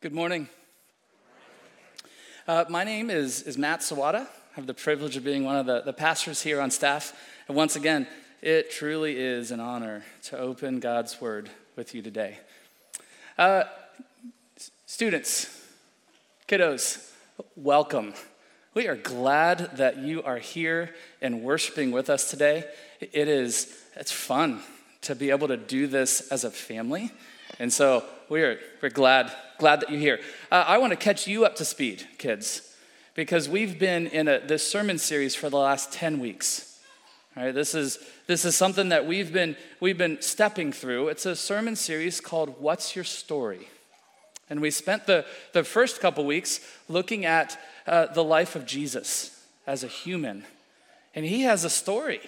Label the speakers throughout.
Speaker 1: Good morning. Uh, my name is, is Matt Sawada. I have the privilege of being one of the, the pastors here on staff. And once again, it truly is an honor to open God's Word with you today. Uh, students, kiddos, welcome. We are glad that you are here and worshiping with us today. It is, it's fun to be able to do this as a family. And so we're, we're glad, glad that you're here. Uh, I want to catch you up to speed, kids, because we've been in a, this sermon series for the last 10 weeks. All right, this is, this is something that we've been, we've been stepping through. It's a sermon series called What's Your Story? And we spent the, the first couple weeks looking at uh, the life of Jesus as a human. And he has a story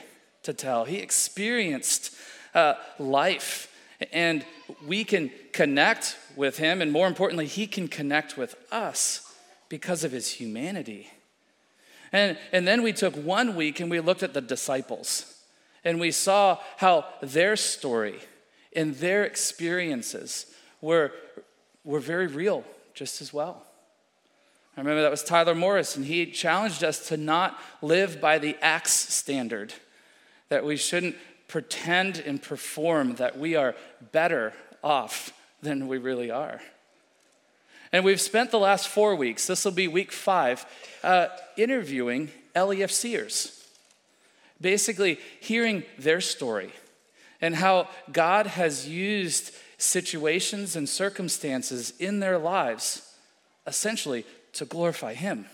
Speaker 1: to tell. He experienced uh, life and we can connect with him, and more importantly, he can connect with us because of his humanity. And, and then we took one week and we looked at the disciples, and we saw how their story and their experiences were, were very real just as well. I remember that was Tyler Morris, and he challenged us to not live by the Acts standard, that we shouldn't pretend and perform that we are better off than we really are. And we've spent the last four weeks, this will be week five, uh, interviewing LEFCers, basically hearing their story and how God has used situations and circumstances in their lives essentially to glorify Him.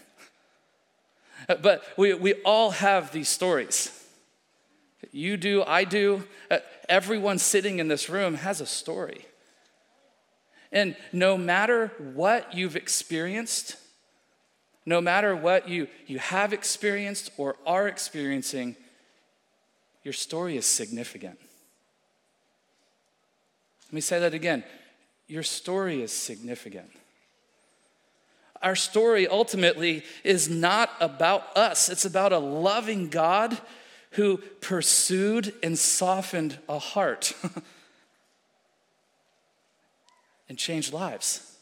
Speaker 1: But we, we all have these stories. You do, I do. Uh, everyone sitting in this room has a story. And no matter what you've experienced, no matter what you, you have experienced or are experiencing, your story is significant. Let me say that again. Your story is significant. Our story ultimately is not about us, it's about a loving God who pursued and softened a heart and changed lives.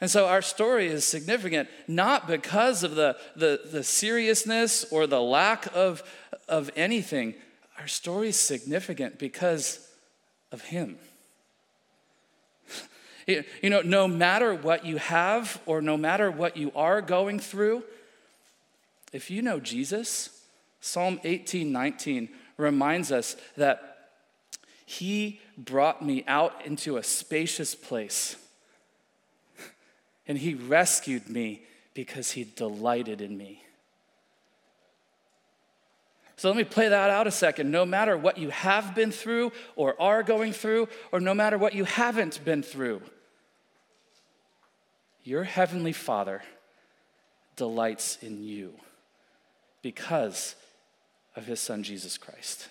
Speaker 1: And so our story is significant not because of the, the, the seriousness or the lack of, of anything. Our story is significant because of Him. You know, no matter what you have or no matter what you are going through, if you know Jesus, Psalm 18 19 reminds us that He brought me out into a spacious place, and He rescued me because He delighted in me. So let me play that out a second. No matter what you have been through or are going through, or no matter what you haven't been through, your Heavenly Father delights in you because of his son, Jesus Christ.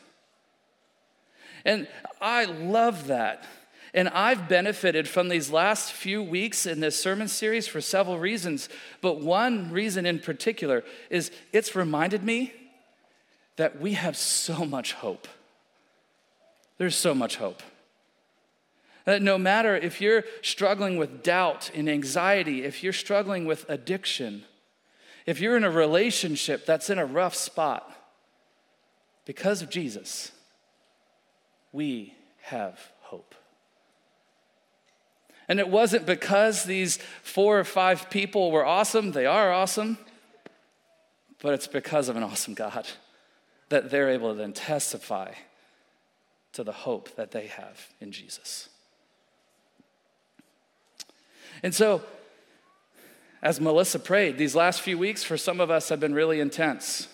Speaker 1: And I love that. And I've benefited from these last few weeks in this sermon series for several reasons. But one reason in particular is it's reminded me that we have so much hope. There's so much hope. That no matter if you're struggling with doubt and anxiety, if you're struggling with addiction, if you're in a relationship that's in a rough spot, because of Jesus, we have hope. And it wasn't because these four or five people were awesome, they are awesome, but it's because of an awesome God that they're able to then testify to the hope that they have in Jesus. And so, as Melissa prayed, these last few weeks for some of us have been really intense.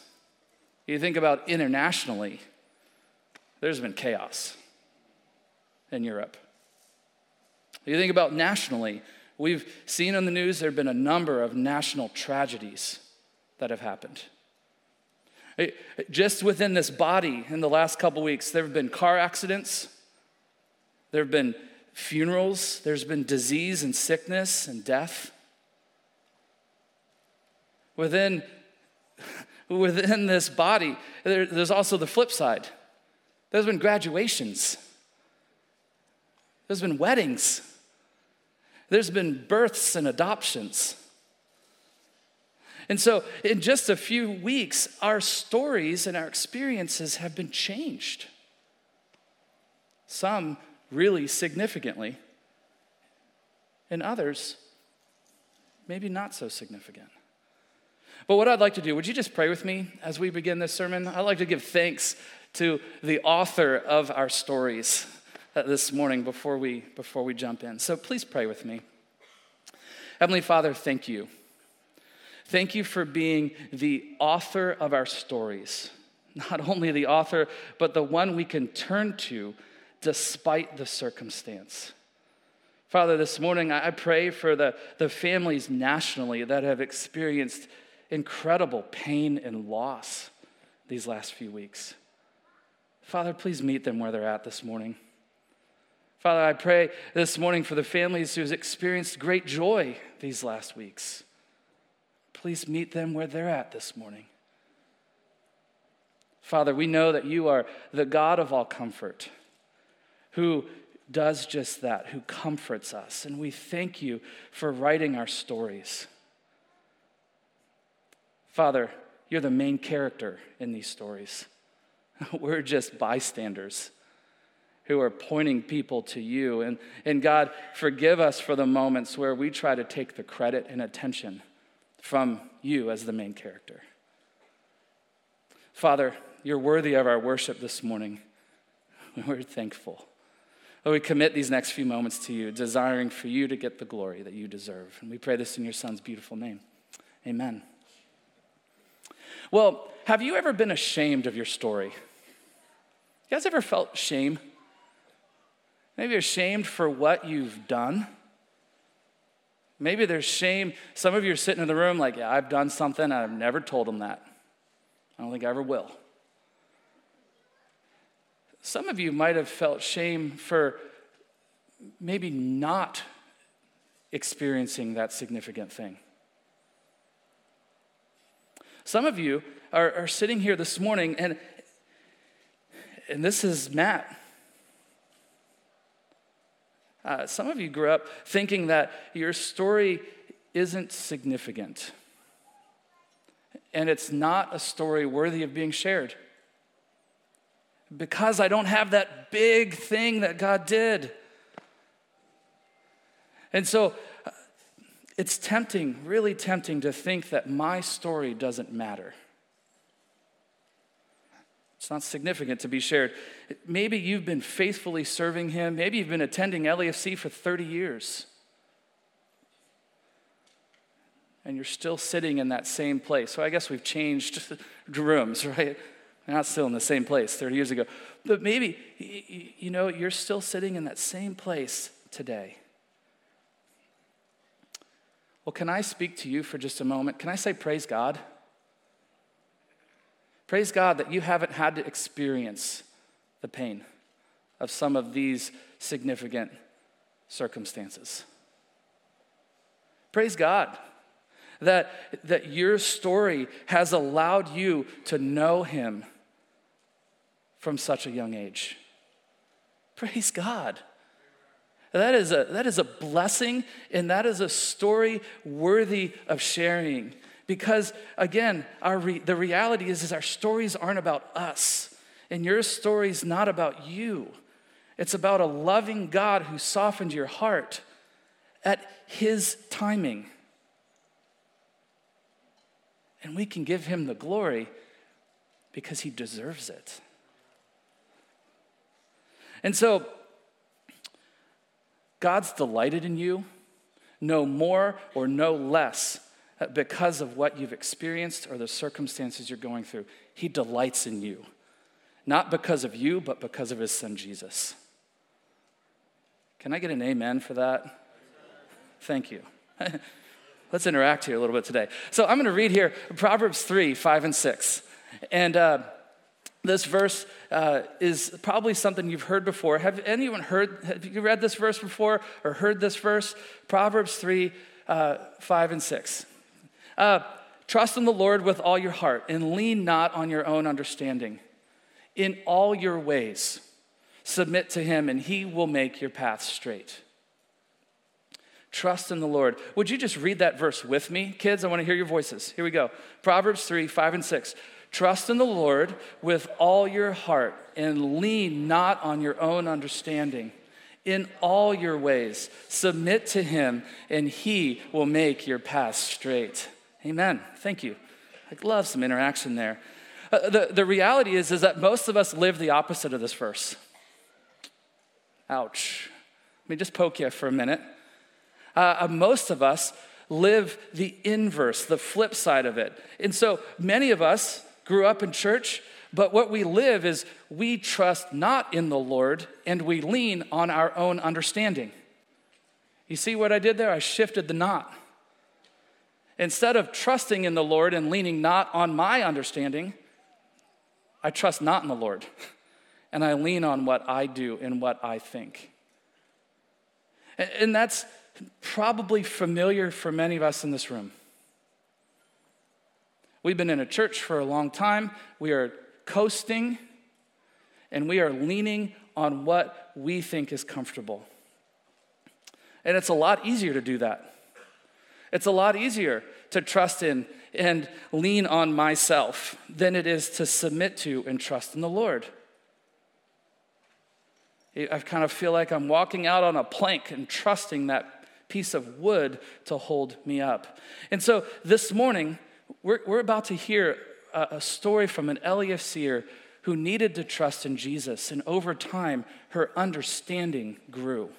Speaker 1: You think about internationally, there's been chaos in Europe. You think about nationally, we've seen in the news there have been a number of national tragedies that have happened. Just within this body, in the last couple weeks, there have been car accidents, there have been funerals, there's been disease and sickness and death. Within within this body, there, there's also the flip side. There's been graduations, there's been weddings, There's been births and adoptions. And so, in just a few weeks, our stories and our experiences have been changed. Some really significantly, and others maybe not so significant. But what I'd like to do, would you just pray with me as we begin this sermon? I'd like to give thanks to the author of our stories uh, this morning before we, before we jump in. So please pray with me. Heavenly Father, thank you. Thank you for being the author of our stories. Not only the author, but the one we can turn to despite the circumstance. Father, this morning I pray for the, the families nationally that have experienced incredible pain and loss these last few weeks. Father, please meet them where they're at this morning. Father, I pray this morning for the families who've experienced great joy these last weeks. Please meet them where they're at this morning. Father, we know that you are the God of all comfort, who does just that, who comforts us. And we thank you for writing our stories. Father, you're the main character in these stories. We're just bystanders who are pointing people to you. And, and God, forgive us for the moments where we try to take the credit and attention from you as the main character. Father, you're worthy of our worship this morning. We're thankful. Lord, we commit these next few moments to you, desiring for you to get the glory that you deserve. And we pray this in your son's beautiful name. Amen. Well, have you ever been ashamed of your story? You guys ever felt shame? Maybe ashamed for what you've done? Maybe there's shame. Some of you are sitting in the room like, yeah, I've done something, I've never told them that. I don't think I ever will. Some of you might have felt shame for maybe not experiencing that significant thing. Some of you are, are sitting here this morning, and, and this is Matt. Uh, some of you grew up thinking that your story isn't significant, and it's not a story worthy of being shared because I don't have that big thing that God did. And so it's tempting, really tempting to think that my story doesn't matter. It's not significant to be shared. Maybe you've been faithfully serving Him. Maybe you've been attending LEFC for 30 years. And you're still sitting in that same place. So I guess we've changed rooms, right? We're not still in the same place 30 years ago. But maybe, you know, you're still sitting in that same place today. Well, can I speak to you for just a moment? Can I say, Praise God? Praise God that you haven't had to experience the pain of some of these significant circumstances. Praise God that, that your story has allowed you to know Him from such a young age. Praise God. That is, a, that is a blessing, and that is a story worthy of sharing. Because, again, our re, the reality is, is our stories aren't about us, and your story is not about you. It's about a loving God who softened your heart at his timing. And we can give him the glory because he deserves it. And so, God's delighted in you, no more or no less uh, because of what you've experienced or the circumstances you're going through. He delights in you, not because of you, but because of his son Jesus. Can I get an amen for that? Thank you. Let's interact here a little bit today. So I'm going to read here Proverbs 3 5 and 6. And uh, this verse uh, is probably something you've heard before. Have anyone heard, have you read this verse before or heard this verse? Proverbs 3, uh, 5, and 6. Uh, Trust in the Lord with all your heart and lean not on your own understanding. In all your ways, submit to him, and he will make your path straight. Trust in the Lord. Would you just read that verse with me? Kids, I want to hear your voices. Here we go. Proverbs 3 5 and 6. Trust in the Lord with all your heart and lean not on your own understanding. In all your ways, submit to him, and he will make your path straight. Amen. Thank you. I love some interaction there. Uh, the, the reality is, is that most of us live the opposite of this verse. Ouch. Let me just poke you for a minute. Uh, uh, most of us live the inverse, the flip side of it. And so many of us grew up in church, but what we live is we trust not in the Lord and we lean on our own understanding. You see what I did there? I shifted the knot. Instead of trusting in the Lord and leaning not on my understanding, I trust not in the Lord and I lean on what I do and what I think. And that's probably familiar for many of us in this room. We've been in a church for a long time. We are coasting and we are leaning on what we think is comfortable. And it's a lot easier to do that. It's a lot easier to trust in and lean on myself than it is to submit to and trust in the Lord. I kind of feel like I'm walking out on a plank and trusting that piece of wood to hold me up. And so this morning, we're, we're about to hear a, a story from an LEFCer who needed to trust in Jesus. And over time, her understanding grew.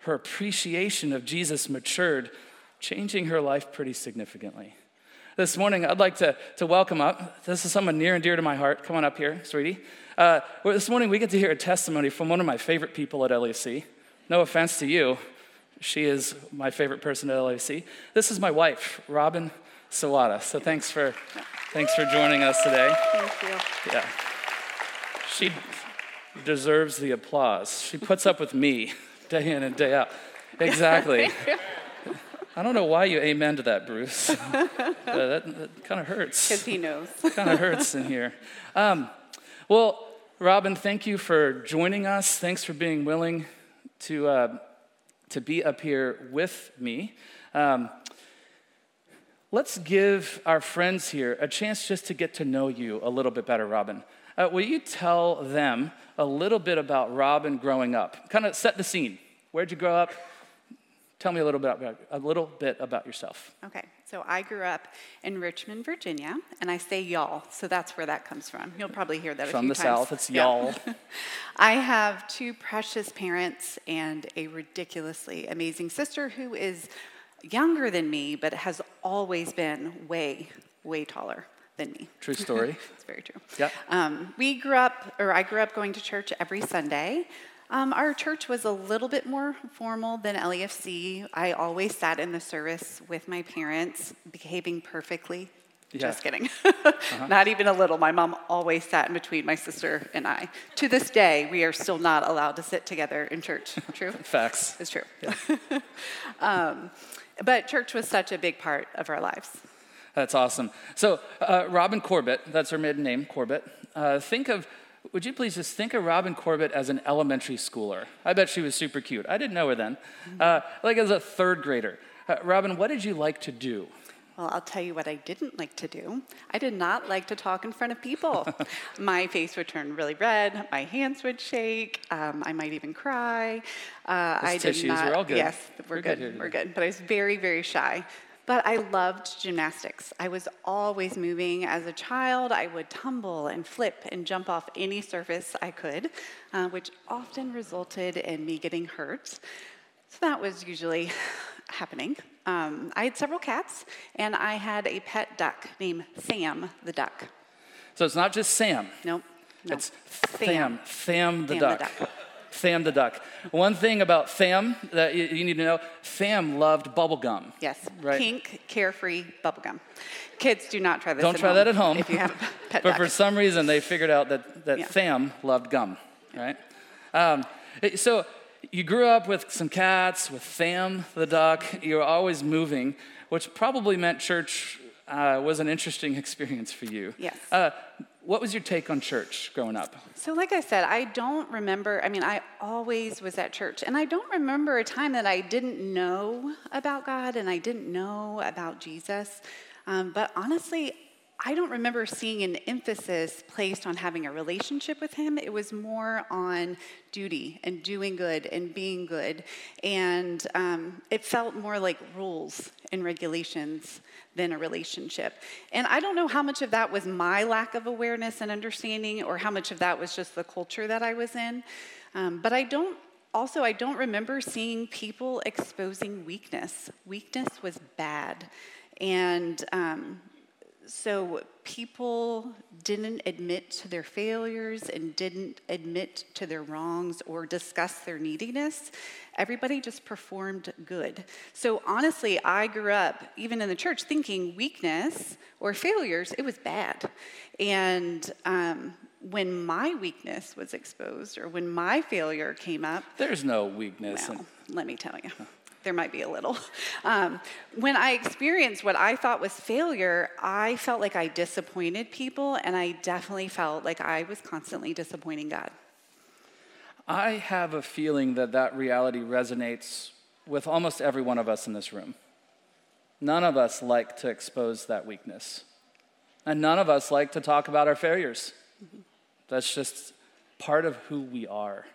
Speaker 1: Her appreciation of Jesus matured, changing her life pretty significantly. This morning, I'd like to, to welcome up. This is someone near and dear to my heart. Come on up here, sweetie. Uh, this morning, we get to hear a testimony from one of my favorite people at LEC. No offense to you, she is my favorite person at LEC. This is my wife, Robin Sawada. So thanks for, thanks for joining us today.
Speaker 2: Thank you.
Speaker 1: Yeah. She deserves the applause. She puts up with me day in and day out. Exactly. I don't know why you amen to that, Bruce. uh, that, that kind of hurts.
Speaker 2: Because he knows.
Speaker 1: kind of hurts in here. Um, well, Robin, thank you for joining us. Thanks for being willing to, uh, to be up here with me. Um, let's give our friends here a chance just to get to know you a little bit better, Robin. Uh, will you tell them a little bit about Robin growing up? Kind of set the scene. Where'd you grow up? Tell me a little bit about, a little bit about yourself.
Speaker 2: Okay, so I grew up in Richmond, Virginia, and I say y'all, so that's where that comes from. You'll probably hear that
Speaker 1: from the
Speaker 2: times.
Speaker 1: south. It's y'all.
Speaker 2: I have two precious parents and a ridiculously amazing sister who is younger than me, but has always been way, way taller than me.
Speaker 1: True story.
Speaker 2: it's very true.
Speaker 1: Yeah.
Speaker 2: Um, we grew up, or I grew up going to church every Sunday. Um, our church was a little bit more formal than LEFC. I always sat in the service with my parents, behaving perfectly.
Speaker 1: Yeah.
Speaker 2: Just kidding. Not even a little. My mom always sat in between my sister and I. To this day, we are still not allowed to sit together in church. True?
Speaker 1: Facts.
Speaker 2: It's true. um, but church was such a big part of our lives.
Speaker 1: That's awesome. So, uh, Robin Corbett, that's her maiden name, Corbett. Uh, think of, would you please just think of Robin Corbett as an elementary schooler? I bet she was super cute. I didn't know her then. Uh, like as a third grader. Uh, Robin, what did you like to do?
Speaker 2: Well, I'll tell you what I didn't like to do. I did not like to talk in front of people. my face would turn really red. My hands would shake. Um, I might even cry. Uh,
Speaker 1: Those
Speaker 2: I
Speaker 1: tissues
Speaker 2: did not.
Speaker 1: are all good.
Speaker 2: Yes, we're,
Speaker 1: We're
Speaker 2: good.
Speaker 1: good
Speaker 2: We're good. But I was very, very shy. But I loved gymnastics. I was always moving. As a child, I would tumble and flip and jump off any surface I could, uh, which often resulted in me getting hurt. So that was usually happening. Um, I had several cats, and I had a pet duck named Sam the duck.
Speaker 1: So it's not just Sam.
Speaker 2: Nope. No.
Speaker 1: It's Tham. Tham the
Speaker 2: Tham the
Speaker 1: duck.
Speaker 2: duck.
Speaker 1: Tham the duck. One thing about Tham that you, you need to know Tham loved bubble gum.
Speaker 2: Yes.
Speaker 1: Right.
Speaker 2: Pink, carefree bubblegum. Kids, do not try this
Speaker 1: Don't try that at home.
Speaker 2: If you have a pet
Speaker 1: But
Speaker 2: duck.
Speaker 1: for some reason, they figured out that, that
Speaker 2: Yeah.
Speaker 1: Tham loved gum, right? Um, so you grew up with some cats, with Tham the duck. You were always moving, which probably meant church uh, was an interesting experience for you.
Speaker 2: Yes.
Speaker 1: Uh, what was your take on church growing up?
Speaker 2: So, like I said, I don't remember. I mean, I always was at church, and I don't remember a time that I didn't know about God and I didn't know about Jesus. Um, but honestly, I don't remember seeing an emphasis placed on having a relationship with him. It was more on duty and doing good and being good. And um, it felt more like rules and regulations than a relationship. And I don't know how much of that was my lack of awareness and understanding or how much of that was just the culture that I was in. Um, but I don't also, I don't remember seeing people exposing weakness. Weakness was bad. And um, so people didn't admit to their failures and didn't admit to their wrongs or discuss their neediness. Everybody just performed good. So honestly, I grew up, even in the church, thinking weakness or failures, it was bad. And um, when my weakness was exposed or when my failure came up,
Speaker 1: there's no weakness.
Speaker 2: Well, in- let me tell you there might be a little. Um, when I experienced what I thought was failure, I felt like I disappointed people, and I definitely felt like I was constantly disappointing God.
Speaker 1: I have a feeling that that reality resonates with almost every one of us in this room. None of us like to expose that weakness. And none of us like to talk about our failures. Mm-hmm. That's just part of who we are.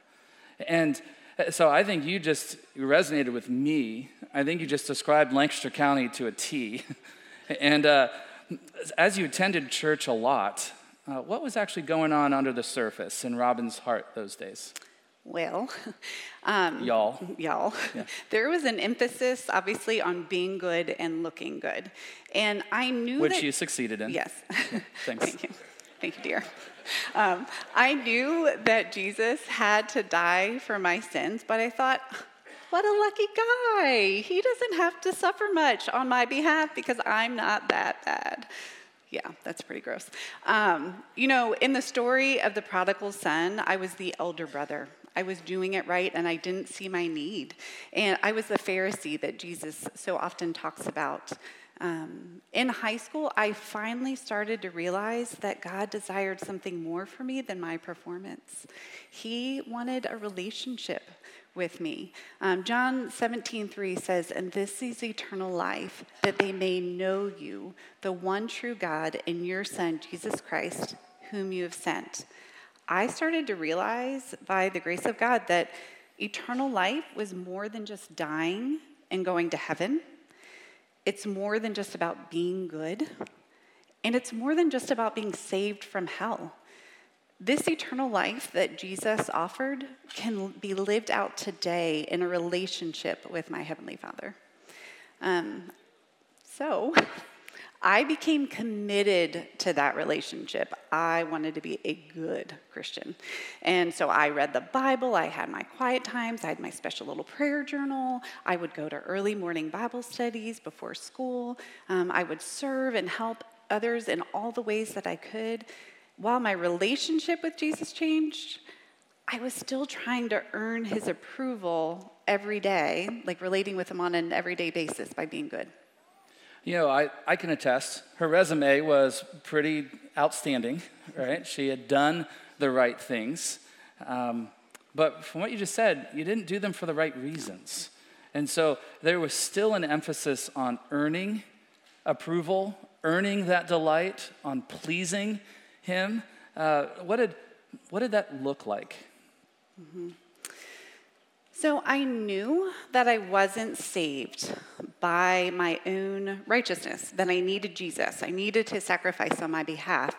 Speaker 1: And so I think you just resonated with me. I think you just described Lancaster County to a T. and uh, as you attended church a lot, uh, what was actually going on under the surface in Robin's heart those days?
Speaker 2: Well, um,
Speaker 1: y'all.
Speaker 2: Y'all. Yeah. There was an emphasis, obviously, on being good and looking good. And I knew
Speaker 1: Which
Speaker 2: that,
Speaker 1: you succeeded in.
Speaker 2: Yes.
Speaker 1: Yeah, thanks.
Speaker 2: Thank you. Thank you, dear. Um, I knew that Jesus had to die for my sins, but I thought, what a lucky guy. He doesn't have to suffer much on my behalf because I'm not that bad. Yeah, that's pretty gross. Um, you know, in the story of the prodigal son, I was the elder brother. I was doing it right and I didn't see my need. And I was the Pharisee that Jesus so often talks about. Um, in high school, I finally started to realize that God desired something more for me than my performance. He wanted a relationship with me. Um, John 17, 3 says, And this is eternal life, that they may know you, the one true God, and your Son, Jesus Christ, whom you have sent. I started to realize by the grace of God that eternal life was more than just dying and going to heaven. It's more than just about being good, and it's more than just about being saved from hell. This eternal life that Jesus offered can be lived out today in a relationship with my Heavenly Father. Um, so, I became committed to that relationship. I wanted to be a good Christian. And so I read the Bible, I had my quiet times, I had my special little prayer journal, I would go to early morning Bible studies before school, um, I would serve and help others in all the ways that I could. While my relationship with Jesus changed, I was still trying to earn his approval every day, like relating with him on an everyday basis by being good.
Speaker 1: You know, I, I can attest, her resume was pretty outstanding, right? She had done the right things. Um, but from what you just said, you didn't do them for the right reasons. And so there was still an emphasis on earning approval, earning that delight, on pleasing Him. Uh, what, did, what did that look like?
Speaker 2: Mm-hmm. So I knew that I wasn't saved by my own righteousness, that I needed Jesus. I needed to sacrifice on my behalf.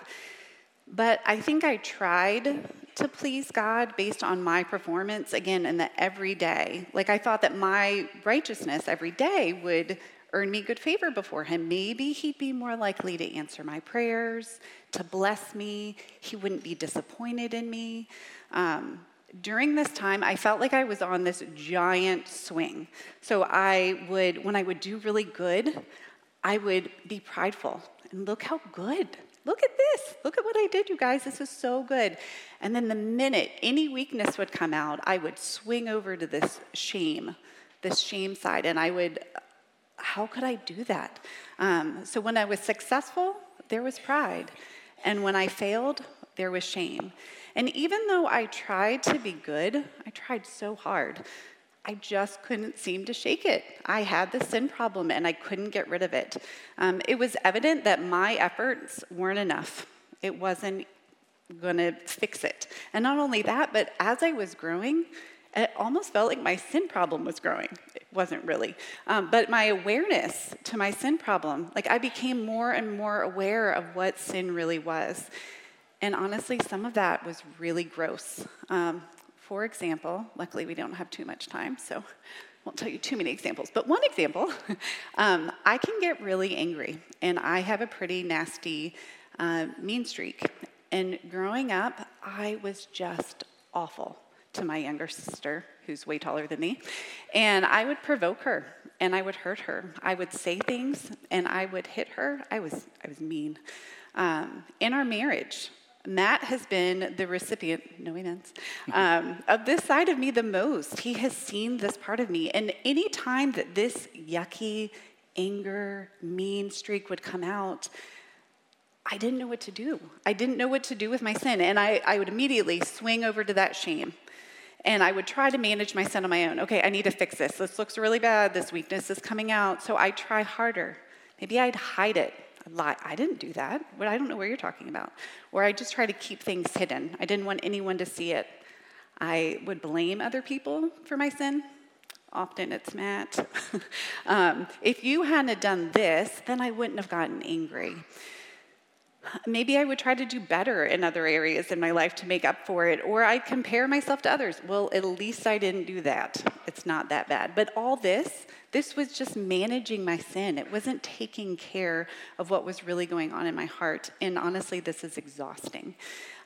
Speaker 2: But I think I tried to please God based on my performance, again, in the everyday. Like I thought that my righteousness every day would earn me good favor before Him. Maybe He'd be more likely to answer my prayers, to bless me. He wouldn't be disappointed in me. Um, during this time, I felt like I was on this giant swing. So I would, when I would do really good, I would be prideful. And look how good. Look at this. Look at what I did, you guys. This is so good. And then the minute any weakness would come out, I would swing over to this shame, this shame side, and I would how could I do that? Um, so when I was successful, there was pride. And when I failed, there was shame. And even though I tried to be good, I tried so hard. I just couldn't seem to shake it. I had the sin problem and I couldn't get rid of it. Um, it was evident that my efforts weren't enough. It wasn't going to fix it. And not only that, but as I was growing, it almost felt like my sin problem was growing. It wasn't really. Um, but my awareness to my sin problem, like I became more and more aware of what sin really was. And honestly, some of that was really gross. Um, for example, luckily we don't have too much time, so I won't tell you too many examples. But one example, um, I can get really angry, and I have a pretty nasty uh, mean streak. And growing up, I was just awful to my younger sister, who's way taller than me. And I would provoke her and I would hurt her. I would say things and I would hit her. I was, I was mean. Um, in our marriage, Matt has been the recipient, no offense, um, of this side of me the most. He has seen this part of me. And any time that this yucky anger, mean streak would come out, I didn't know what to do. I didn't know what to do with my sin. And I, I would immediately swing over to that shame. And I would try to manage my sin on my own. Okay, I need to fix this. This looks really bad. This weakness is coming out. So I try harder. Maybe I'd hide it lie. I didn't do that. I don't know where you're talking about. Or I just try to keep things hidden. I didn't want anyone to see it. I would blame other people for my sin. Often it's Matt. um, if you hadn't done this, then I wouldn't have gotten angry. Maybe I would try to do better in other areas in my life to make up for it, or I'd compare myself to others. Well, at least I didn't do that. It's not that bad. But all this, this was just managing my sin. It wasn't taking care of what was really going on in my heart. And honestly, this is exhausting.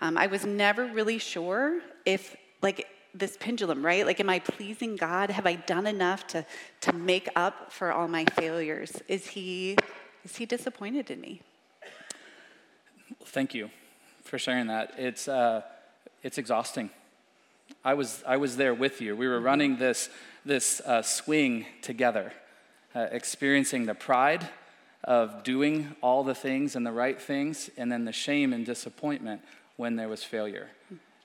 Speaker 2: Um, I was never really sure if, like, this pendulum, right? Like, am I pleasing God? Have I done enough to, to make up for all my failures? Is he, is he disappointed in me?
Speaker 1: Thank you for sharing that. It's, uh, it's exhausting. I was, I was there with you. We were running this, this uh, swing together, uh, experiencing the pride of doing all the things and the right things, and then the shame and disappointment when there was failure.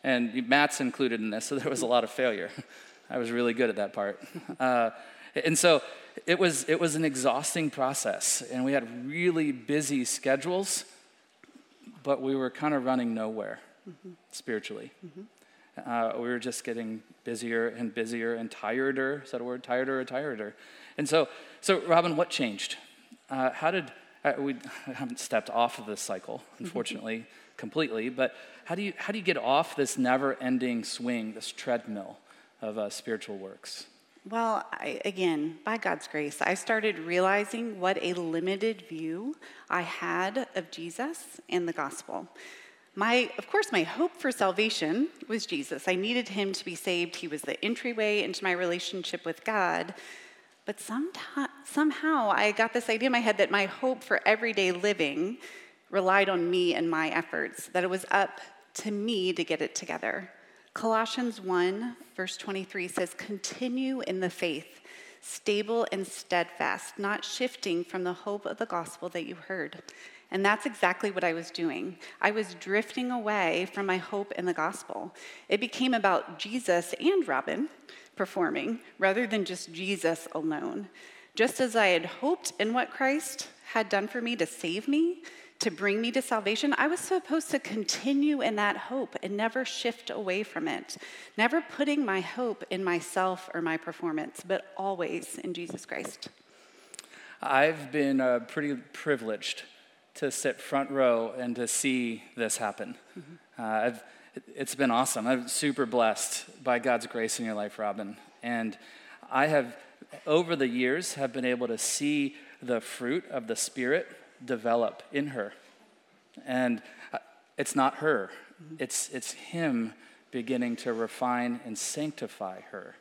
Speaker 1: And Matt's included in this, so there was a lot of failure. I was really good at that part. Uh, and so it was, it was an exhausting process, and we had really busy schedules but we were kind of running nowhere mm-hmm. spiritually. Mm-hmm. Uh, we were just getting busier and busier and tireder. Is that a word? Tireder or tireder? And so, so Robin, what changed? Uh, how did uh, we haven't stepped off of this cycle, mm-hmm. unfortunately, completely. But how do you how do you get off this never-ending swing, this treadmill of uh, spiritual works?
Speaker 2: Well, I, again, by God's grace, I started realizing what a limited view I had of Jesus and the gospel. My, of course, my hope for salvation was Jesus. I needed him to be saved. He was the entryway into my relationship with God. But somehow I got this idea in my head that my hope for everyday living relied on me and my efforts, that it was up to me to get it together. Colossians 1, verse 23 says, Continue in the faith, stable and steadfast, not shifting from the hope of the gospel that you heard. And that's exactly what I was doing. I was drifting away from my hope in the gospel. It became about Jesus and Robin performing rather than just Jesus alone. Just as I had hoped in what Christ had done for me to save me, to bring me to salvation, I was supposed to continue in that hope and never shift away from it. Never putting my hope in myself or my performance, but always in Jesus Christ.
Speaker 1: I've been uh, pretty privileged to sit front row and to see this happen. Mm-hmm. Uh, it's been awesome. I'm super blessed by God's grace in your life, Robin. And I have, over the years, have been able to see the fruit of the Spirit develop in her. And uh, it's not her, it's, it's Him beginning to refine and sanctify her.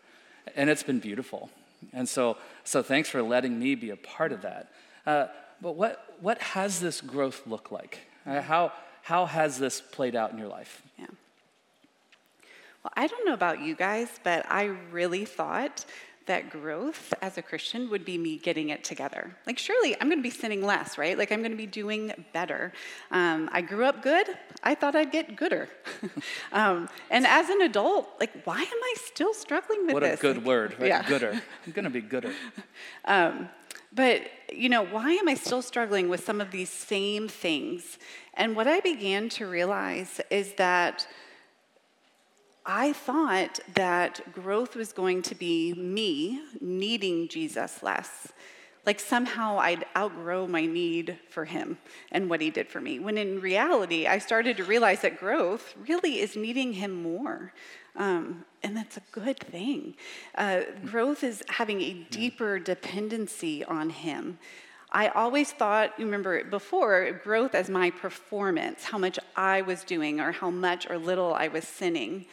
Speaker 1: And it's been beautiful. And so, so thanks for letting me be a part of that. Uh, but what, what has this growth look like? Uh, how, how has this played out in your life?
Speaker 2: Yeah. Well, I don't know about you guys, but I really thought that growth as a Christian would be me getting it together. Like, surely I'm going to be sinning less, right? Like, I'm going to be doing better. Um, I grew up good. I thought I'd get gooder. um, and as an adult, like, why am I still struggling with
Speaker 1: what
Speaker 2: this?
Speaker 1: What a good
Speaker 2: like,
Speaker 1: word, right?
Speaker 2: Yeah.
Speaker 1: Gooder. I'm going to be gooder.
Speaker 2: Um, but, you know, why am I still struggling with some of these same things? And what I began to realize is that I thought that growth was going to be me needing Jesus less. Like somehow I'd outgrow my need for him and what he did for me. When in reality, I started to realize that growth really is needing him more. Um, and that's a good thing. Uh, growth is having a deeper dependency on him. I always thought, you remember before, growth as my performance, how much I was doing or how much or little I was sinning.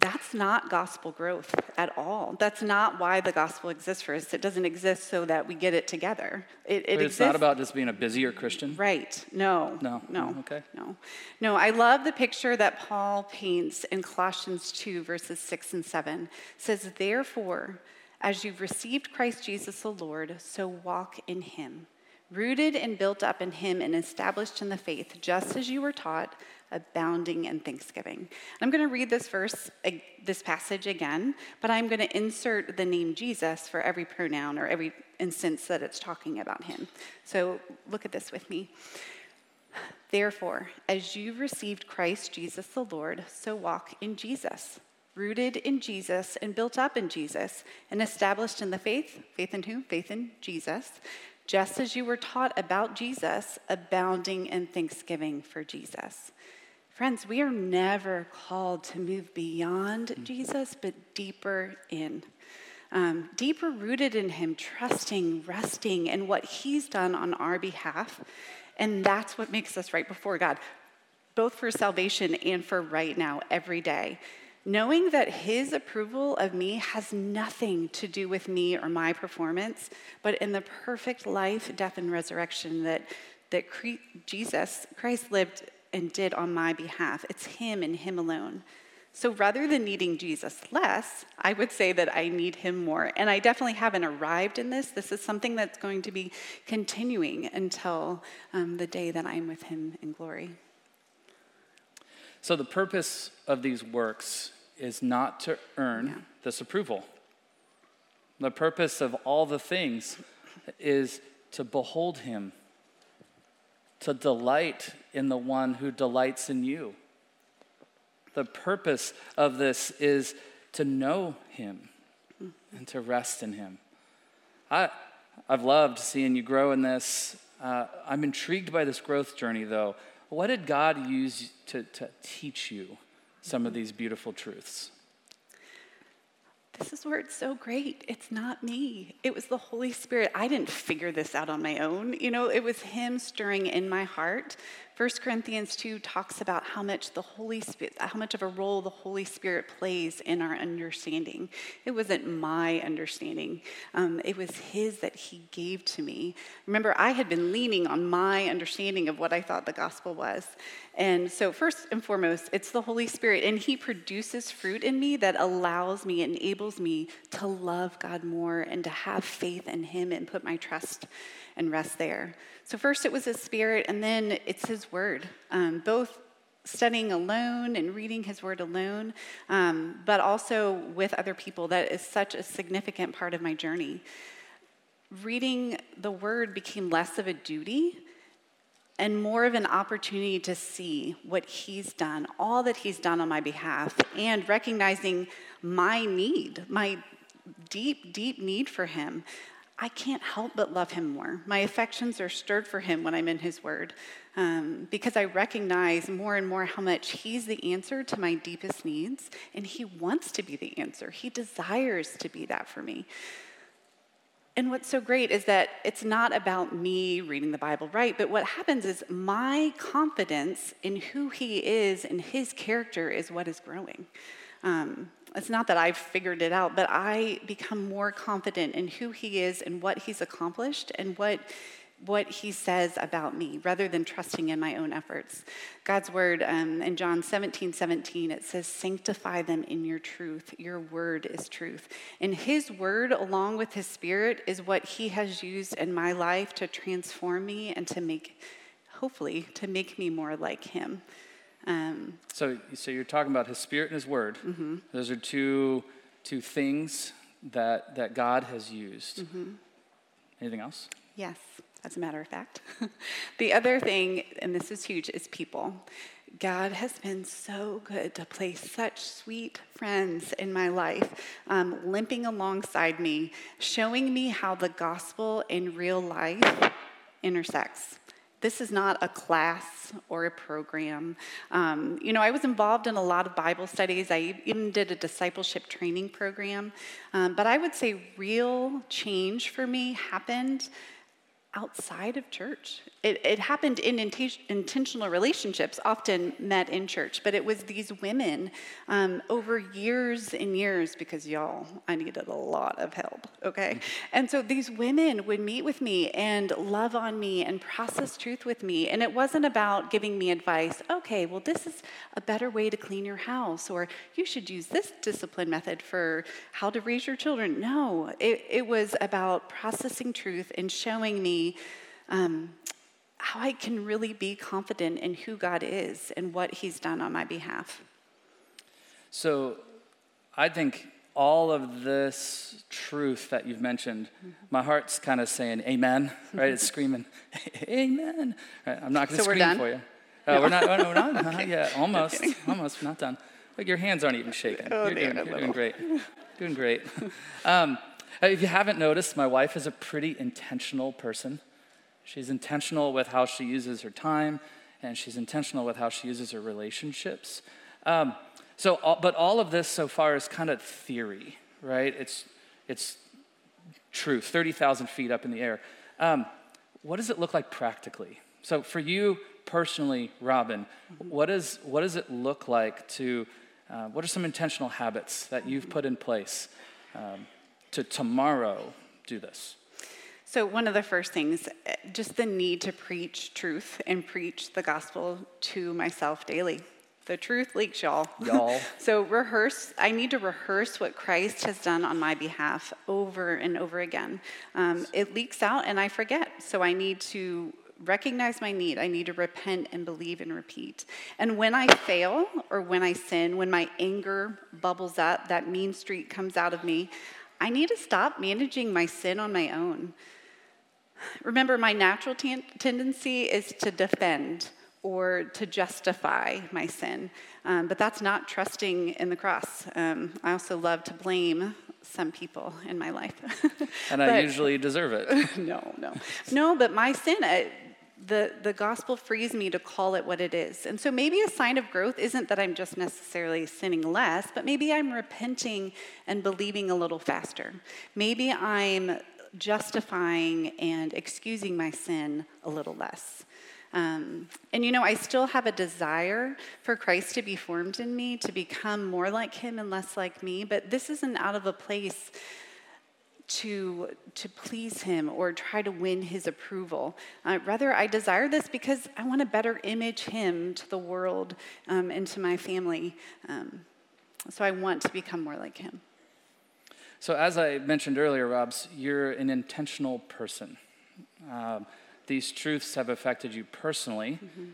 Speaker 2: That's not gospel growth at all. That's not why the gospel exists for us. It doesn't exist so that we get it together. It, it
Speaker 1: it's
Speaker 2: exists,
Speaker 1: not about just being a busier Christian.
Speaker 2: Right. No.
Speaker 1: No.
Speaker 2: No.
Speaker 1: Okay.
Speaker 2: No. No. I love the picture that Paul paints in Colossians 2, verses 6 and 7. It says, Therefore, as you've received Christ Jesus the Lord, so walk in him, rooted and built up in him and established in the faith, just as you were taught abounding in thanksgiving. I'm going to read this verse, this passage again, but I'm going to insert the name Jesus for every pronoun or every instance that it's talking about him. So look at this with me. Therefore, as you've received Christ Jesus the Lord, so walk in Jesus, rooted in Jesus and built up in Jesus, and established in the faith. Faith in who? Faith in Jesus. Just as you were taught about Jesus, abounding in thanksgiving for Jesus. Friends, we are never called to move beyond Jesus, but deeper in. Um, deeper rooted in Him, trusting, resting in what He's done on our behalf. And that's what makes us right before God, both for salvation and for right now, every day. Knowing that His approval of me has nothing to do with me or my performance, but in the perfect life, death, and resurrection that, that Jesus, Christ lived and did on my behalf. It's Him and Him alone. So rather than needing Jesus less, I would say that I need Him more. And I definitely haven't arrived in this. This is something that's going to be continuing until um, the day that I'm with Him in glory.
Speaker 1: So the purpose of these works is not to earn yeah. this approval. The purpose of all the things is to behold Him to delight in the one who delights in you. The purpose of this is to know him and to rest in him. I, I've loved seeing you grow in this. Uh, I'm intrigued by this growth journey, though. What did God use to, to teach you some of these beautiful truths?
Speaker 2: this is where it's so great. It's not me. It was the Holy Spirit. I didn't figure this out on my own. You know, it was Him stirring in my heart 1 Corinthians 2 talks about how much the Holy Spirit, how much of a role the Holy Spirit plays in our understanding. It wasn't my understanding, um, it was His that He gave to me. Remember, I had been leaning on my understanding of what I thought the gospel was. And so, first and foremost, it's the Holy Spirit, and He produces fruit in me that allows me, enables me to love God more and to have faith in Him and put my trust and rest there. So, first it was His Spirit, and then it's His Word. Um, both studying alone and reading His Word alone, um, but also with other people. That is such a significant part of my journey. Reading the Word became less of a duty and more of an opportunity to see what he's done, all that he's done on my behalf, and recognizing my need, my deep, deep need for him. I can't help but love him more. My affections are stirred for him when I'm in his word um, because I recognize more and more how much he's the answer to my deepest needs, and he wants to be the answer. He desires to be that for me. And what's so great is that it's not about me reading the Bible right, but what happens is my confidence in who he is and his character is what is growing. Um, it's not that I've figured it out, but I become more confident in who he is and what he's accomplished and what what he says about me rather than trusting in my own efforts. God's word um, in John 17 17, it says, Sanctify them in your truth. Your word is truth. And his word, along with his spirit, is what he has used in my life to transform me and to make, hopefully, to make me more like him.
Speaker 1: Um, so, so you're talking about his spirit and his word. Mm-hmm. Those are two, two things that, that God has used. Mm-hmm. Anything else?
Speaker 2: Yes as a matter of fact. the other thing, and this is huge, is people. God has been so good to place such sweet friends in my life, um, limping alongside me, showing me how the gospel in real life intersects. This is not a class or a program. Um, you know, I was involved in a lot of Bible studies. I even did a discipleship training program. Um, but I would say real change for me happened outside of church. It, it happened in intentional relationships, often met in church, but it was these women um, over years and years because y'all, I needed a lot of help, okay? Mm-hmm. And so these women would meet with me and love on me and process truth with me. And it wasn't about giving me advice, okay, well, this is a better way to clean your house, or you should use this discipline method for how to raise your children. No, it, it was about processing truth and showing me. Um, how I can really be confident in who God is and what He's done on my behalf.
Speaker 1: So I think all of this truth that you've mentioned, mm-hmm. my heart's kind of saying amen, right? it's screaming, amen. Right, I'm not going to so scream for you. Uh, no. We're not, oh, no, we're not, not yet. Almost, almost, we're not done. Like your hands aren't even shaking. Oh, you're, doing, you're doing, great. doing great. Um, if you haven't noticed, my wife is a pretty intentional person. She's intentional with how she uses her time, and she's intentional with how she uses her relationships. Um, so, but all of this so far is kind of theory, right? It's, it's truth, 30,000 feet up in the air. Um, what does it look like practically? So, for you personally, Robin, what, is, what does it look like to, uh, what are some intentional habits that you've put in place um, to tomorrow do this?
Speaker 2: So, one of the first things, eh, just the need to preach truth and preach the gospel to myself daily. The truth leaks, y'all.
Speaker 1: Y'all.
Speaker 2: so, rehearse. I need to rehearse what Christ has done on my behalf over and over again. Um, it leaks out and I forget. So, I need to recognize my need. I need to repent and believe and repeat. And when I fail or when I sin, when my anger bubbles up, that mean streak comes out of me, I need to stop managing my sin on my own. Remember, my natural t- tendency is to defend or to justify my sin, um, but that's not trusting in the cross. Um, I also love to blame some people in my life.
Speaker 1: and but, I usually deserve it.
Speaker 2: no, no. No, but my sin, I, the, the gospel frees me to call it what it is. And so maybe a sign of growth isn't that I'm just necessarily sinning less, but maybe I'm repenting and believing a little faster. Maybe I'm justifying and excusing my sin a little less. Um, and you know, I still have a desire for Christ to be formed in me, to become more like Him and less like me, but this isn't out of a place to, to please Him or try to win His approval. Uh, rather, I desire this because I want to better image Him to the world um, and to my family. Um, so I want to become more like Him.
Speaker 1: So, as I mentioned earlier, Robs, you're an intentional person. Um, these truths have affected you personally, mm-hmm.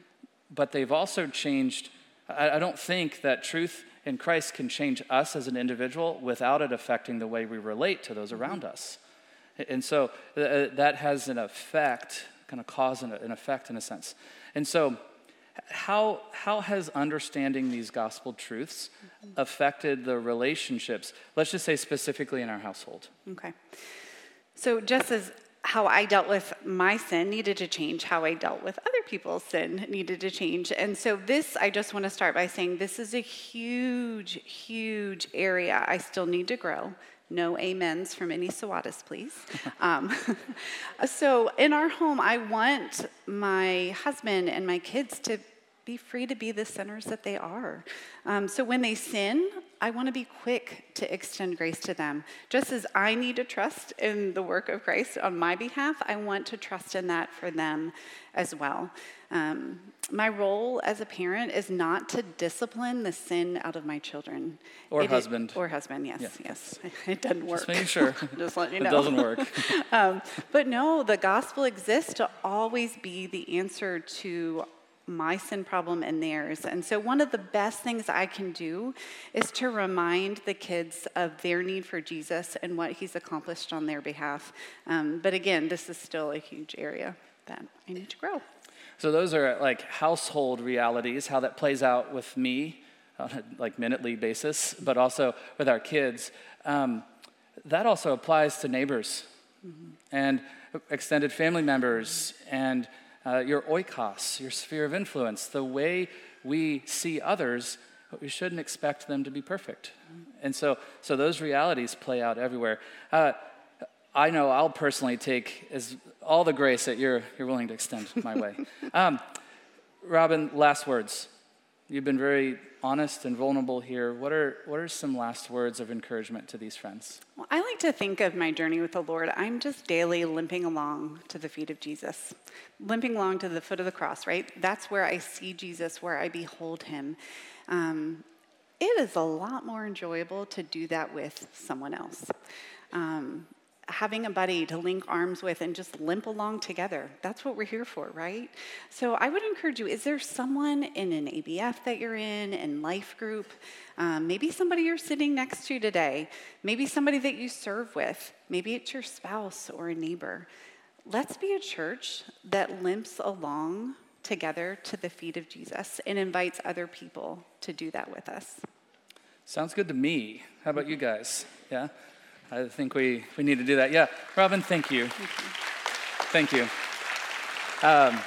Speaker 1: but they've also changed. I, I don't think that truth in Christ can change us as an individual without it affecting the way we relate to those mm-hmm. around us. And so uh, that has an effect, kind of cause and an effect in a sense. And so, how, how has understanding these gospel truths affected the relationships, let's just say specifically in our household?
Speaker 2: Okay. So, just as how I dealt with my sin needed to change, how I dealt with other people's sin needed to change. And so, this, I just want to start by saying this is a huge, huge area I still need to grow. No amens from any Sawadas, please. um, so, in our home, I want my husband and my kids to be free to be the sinners that they are. Um, so when they sin, I want to be quick to extend grace to them. Just as I need to trust in the work of Christ on my behalf, I want to trust in that for them as well. Um, my role as a parent is not to discipline the sin out of my children.
Speaker 1: Or
Speaker 2: It-
Speaker 1: husband.
Speaker 2: Or husband, yes,
Speaker 1: Yeah.
Speaker 2: yes. It doesn't work.
Speaker 1: Just making sure.
Speaker 2: Just letting you know.
Speaker 1: It doesn't work.
Speaker 2: um, but no, the gospel exists to always be the answer to my sin problem and theirs. And so, one of the best things I can do is to remind the kids of their need for Jesus and what he's accomplished on their behalf. Um, but again, this is still a huge area that I need to grow.
Speaker 1: So those are like household realities, how that plays out with me on a like minutely basis, but also with our kids. Um, that also applies to neighbors and extended family members and uh, your oikos, your sphere of influence, the way we see others, but we shouldn't expect them to be perfect. And so, so those realities play out everywhere. Uh, I know I'll personally take as all the grace that you're, you're willing to extend my way. Um, Robin, last words. You've been very honest and vulnerable here. What are, what are some last words of encouragement to these friends?
Speaker 2: Well, I like to think of my journey with the Lord. I'm just daily limping along to the feet of Jesus, limping along to the foot of the cross, right? That's where I see Jesus, where I behold him. Um, it is a lot more enjoyable to do that with someone else. Um, having a buddy to link arms with and just limp along together. That's what we're here for, right? So I would encourage you is there someone in an ABF that you're in, in life group? Um, maybe somebody you're sitting next to today, maybe somebody that you serve with, maybe it's your spouse or a neighbor. Let's be a church that limps along together to the feet of Jesus and invites other people to do that with us.
Speaker 1: Sounds good to me. How about you guys? Yeah? I think we, we need to do that. Yeah. Robin, thank you. Thank you. Um,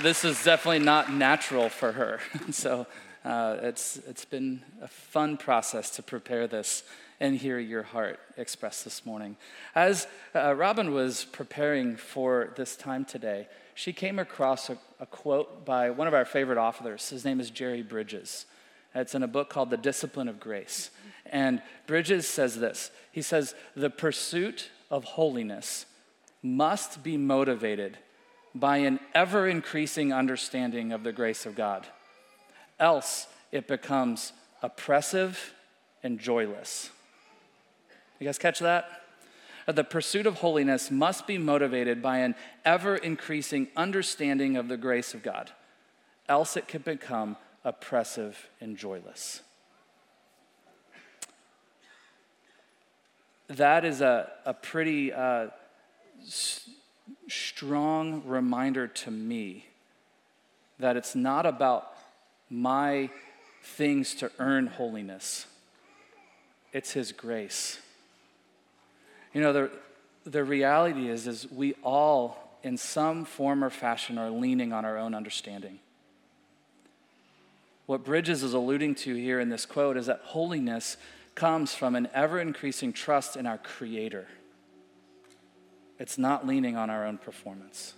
Speaker 1: this is definitely not natural for her. so uh, it's, it's been a fun process to prepare this and hear your heart expressed this morning. As uh, Robin was preparing for this time today, she came across a, a quote by one of our favorite authors. His name is Jerry Bridges. It's in a book called The Discipline of Grace. And Bridges says this He says, The pursuit of holiness must be motivated by an ever increasing understanding of the grace of God. Else, it becomes oppressive and joyless. You guys catch that? Uh, the pursuit of holiness must be motivated by an ever increasing understanding of the grace of God. Else, it can become oppressive and joyless. That is a, a pretty uh, s- strong reminder to me that it's not about my things to earn holiness, it's His grace. You know, the, the reality is, is we all, in some form or fashion, are leaning on our own understanding. What Bridges is alluding to here in this quote is that holiness comes from an ever increasing trust in our Creator. It's not leaning on our own performance.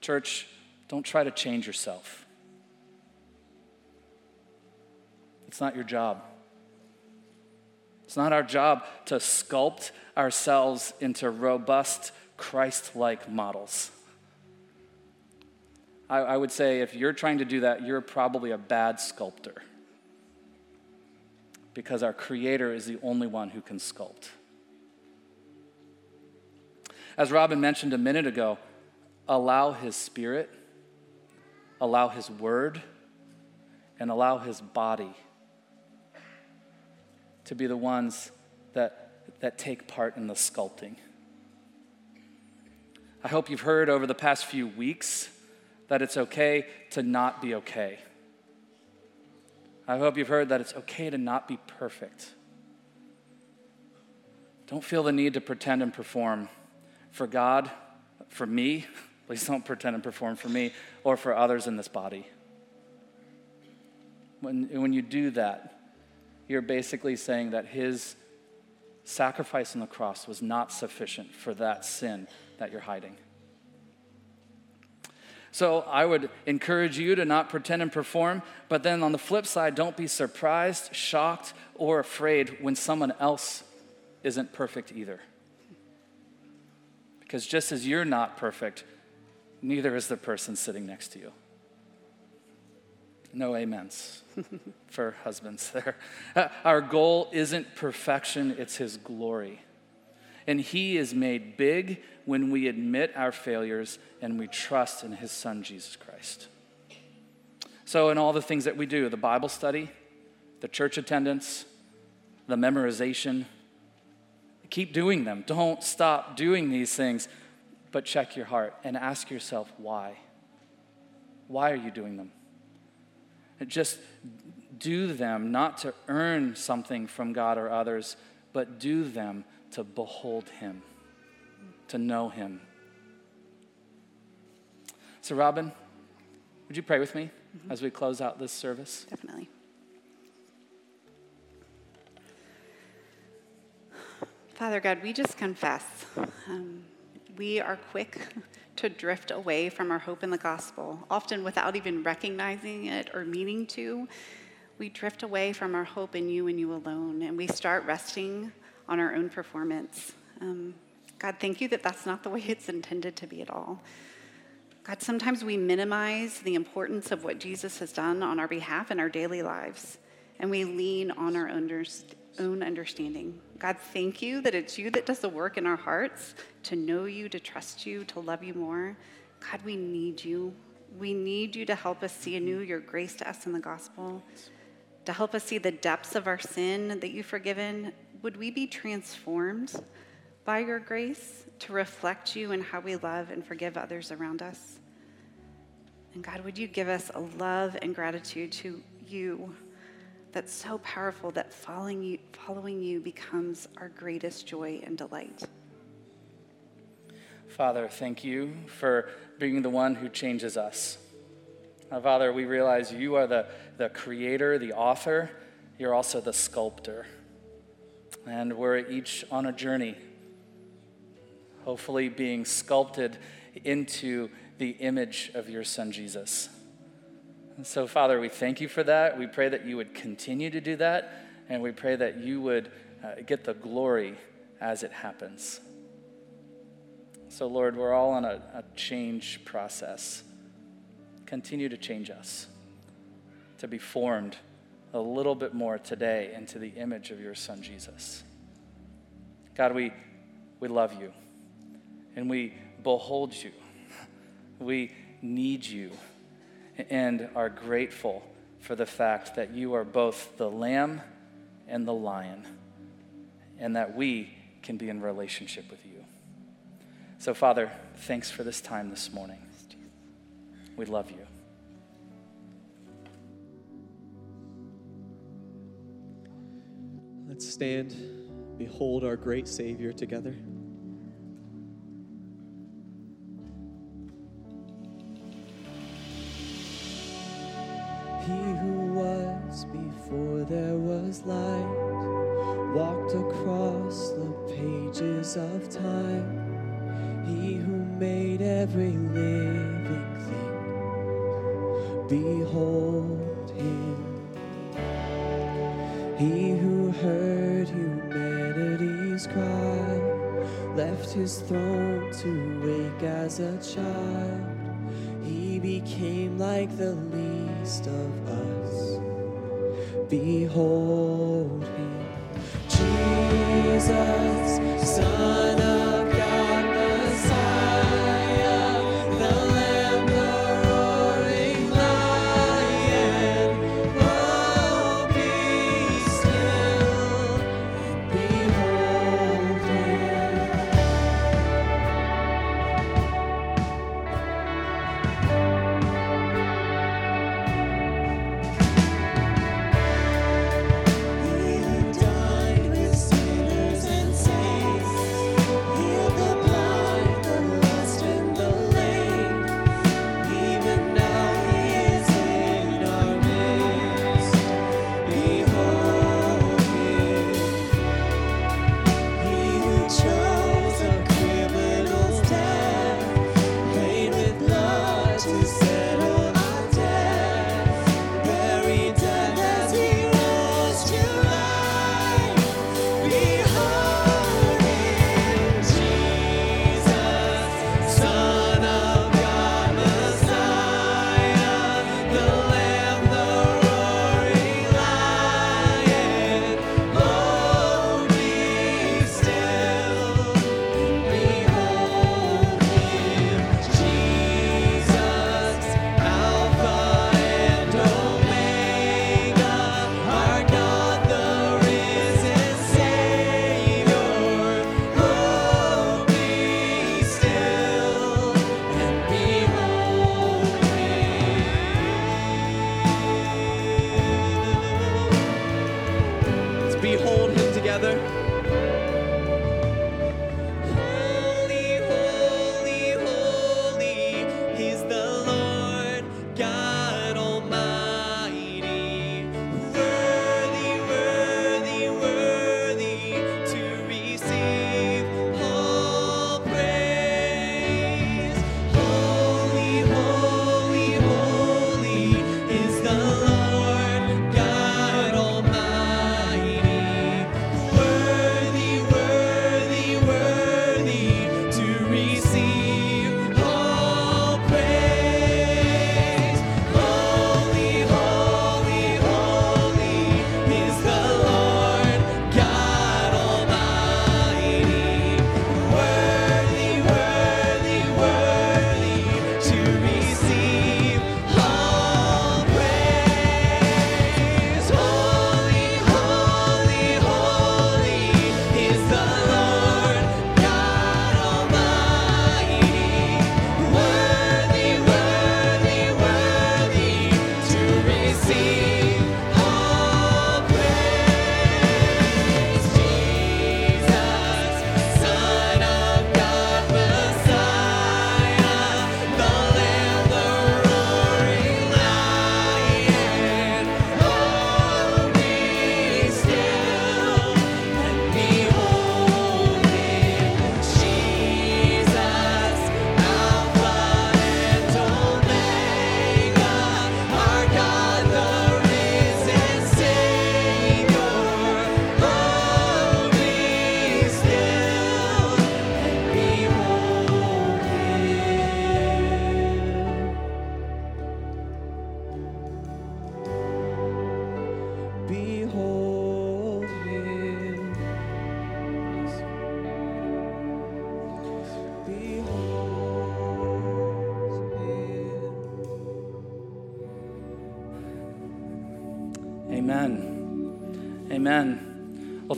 Speaker 1: Church, don't try to change yourself. It's not your job. It's not our job to sculpt ourselves into robust, Christ like models. I, I, would say if you're trying to do that, you're probably a bad sculptor. Because our Creator is the only one who can sculpt. As Robin mentioned a minute ago, allow His Spirit, allow His Word, and allow His body to be the ones that, that take part in the sculpting. I hope you've heard over the past few weeks that it's okay to not be okay. I hope you've heard that it's okay to not be perfect. Don't feel the need to pretend and perform for God, for me. Please don't pretend and perform for me or for others in this body. When, when you do that, you're basically saying that his sacrifice on the cross was not sufficient for that sin that you're hiding. So I would encourage you to not pretend and perform, but then on the flip side, don't be surprised, shocked, or afraid when someone else isn't perfect either. Because just as you're not perfect, neither is the person sitting next to you. No amens for husbands there. Uh, our goal isn't perfection, it's His glory. And He is made big when we admit our failures and we trust in His Son, Jesus Christ. So, in all the things that we do the Bible study, the church attendance, the memorization keep doing them. Don't stop doing these things, but check your heart and ask yourself why. Why are you doing them? Just do them not to earn something from God or others, but do them to behold Him, to know Him. So, Robin, would you pray with me mm-hmm. as we close out this service?
Speaker 2: Definitely. Father God, we just confess. Um, we are quick to drift away from our hope in the gospel, often without even recognizing it or meaning to. We drift away from our hope in you and you alone, and we start resting on our own performance. Um, God, thank you that that's not the way it's intended to be at all. God, sometimes we minimize the importance of what Jesus has done on our behalf in our daily lives, and we lean on our own understanding. God, thank you that it's you that does the work in our hearts to know you, to trust you, to love you more. God, we need you. We need you to help us see anew your grace to us in the gospel, to help us see the depths of our sin that you've forgiven. Would we be transformed by your grace to reflect you in how we love and forgive others around us? And God, would you give us a love and gratitude to you? that's so powerful that following you, following you becomes our greatest joy and delight.
Speaker 1: Father, thank you for being the one who changes us. Now, Father, we realize you are the, the creator, the author, you're also the sculptor. And we're each on a journey, hopefully being sculpted into the image of your Son, Jesus. And so, Father, we thank you for that. We pray that you would continue to do that, and we pray that you would uh, get the glory as it happens. So, Lord, we're all on a, a change process. Continue to change us, to be formed a little bit more today into the image of your Son, Jesus. God, we, we love you, and we behold you. We need you and are grateful for the fact that you are both the lamb and the lion, and that we can be in relationship with you. So, Father, thanks for this time this morning. We love you.
Speaker 3: Let's stand, behold our great Savior together. He who was before there was light walked across the pages of time. He who made every living thing, behold him. He who heard humanity's cry left his throne to wake as a child. He became like the least of us. Behold him, Jesus, Son of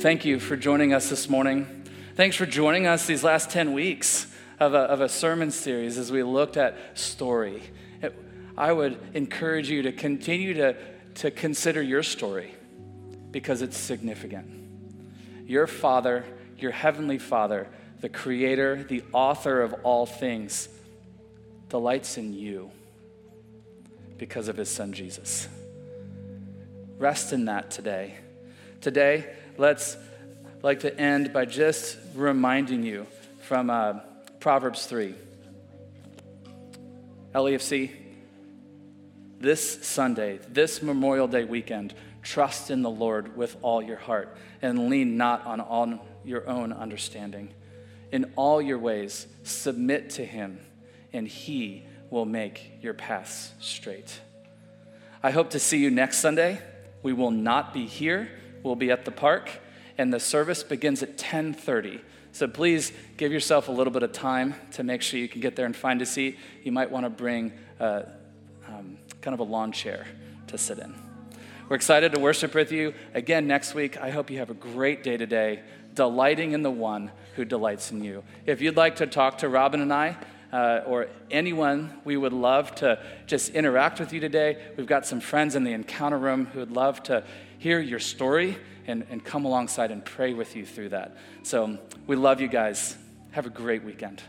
Speaker 1: Well, thank you for joining us this morning. Thanks for joining us these last 10 weeks of a, of a sermon series as we looked at story. It, I would encourage you to continue to, to consider your story because it's significant. Your Father, your Heavenly Father, the Creator, the author of all things, delights in you because of His Son Jesus. Rest in that today. Today, let's like to end by just reminding you from uh, Proverbs 3. LEFC, this Sunday, this Memorial Day weekend, trust in the Lord with all your heart and lean not on all your own understanding. In all your ways, submit to Him, and He will make your paths straight. I hope to see you next Sunday. We will not be here. We'll be at the park, and the service begins at 10:30. So please give yourself a little bit of time to make sure you can get there and find a seat. You might want to bring uh, um, kind of a lawn chair to sit in. We're excited to worship with you again next week. I hope you have a great day today, delighting in the one who delights in you. If you'd like to talk to Robin and I, uh, or anyone, we would love to just interact with you today. We've got some friends in the encounter room who would love to hear your story and, and come alongside and pray with you through that. So we love you guys. Have a great weekend.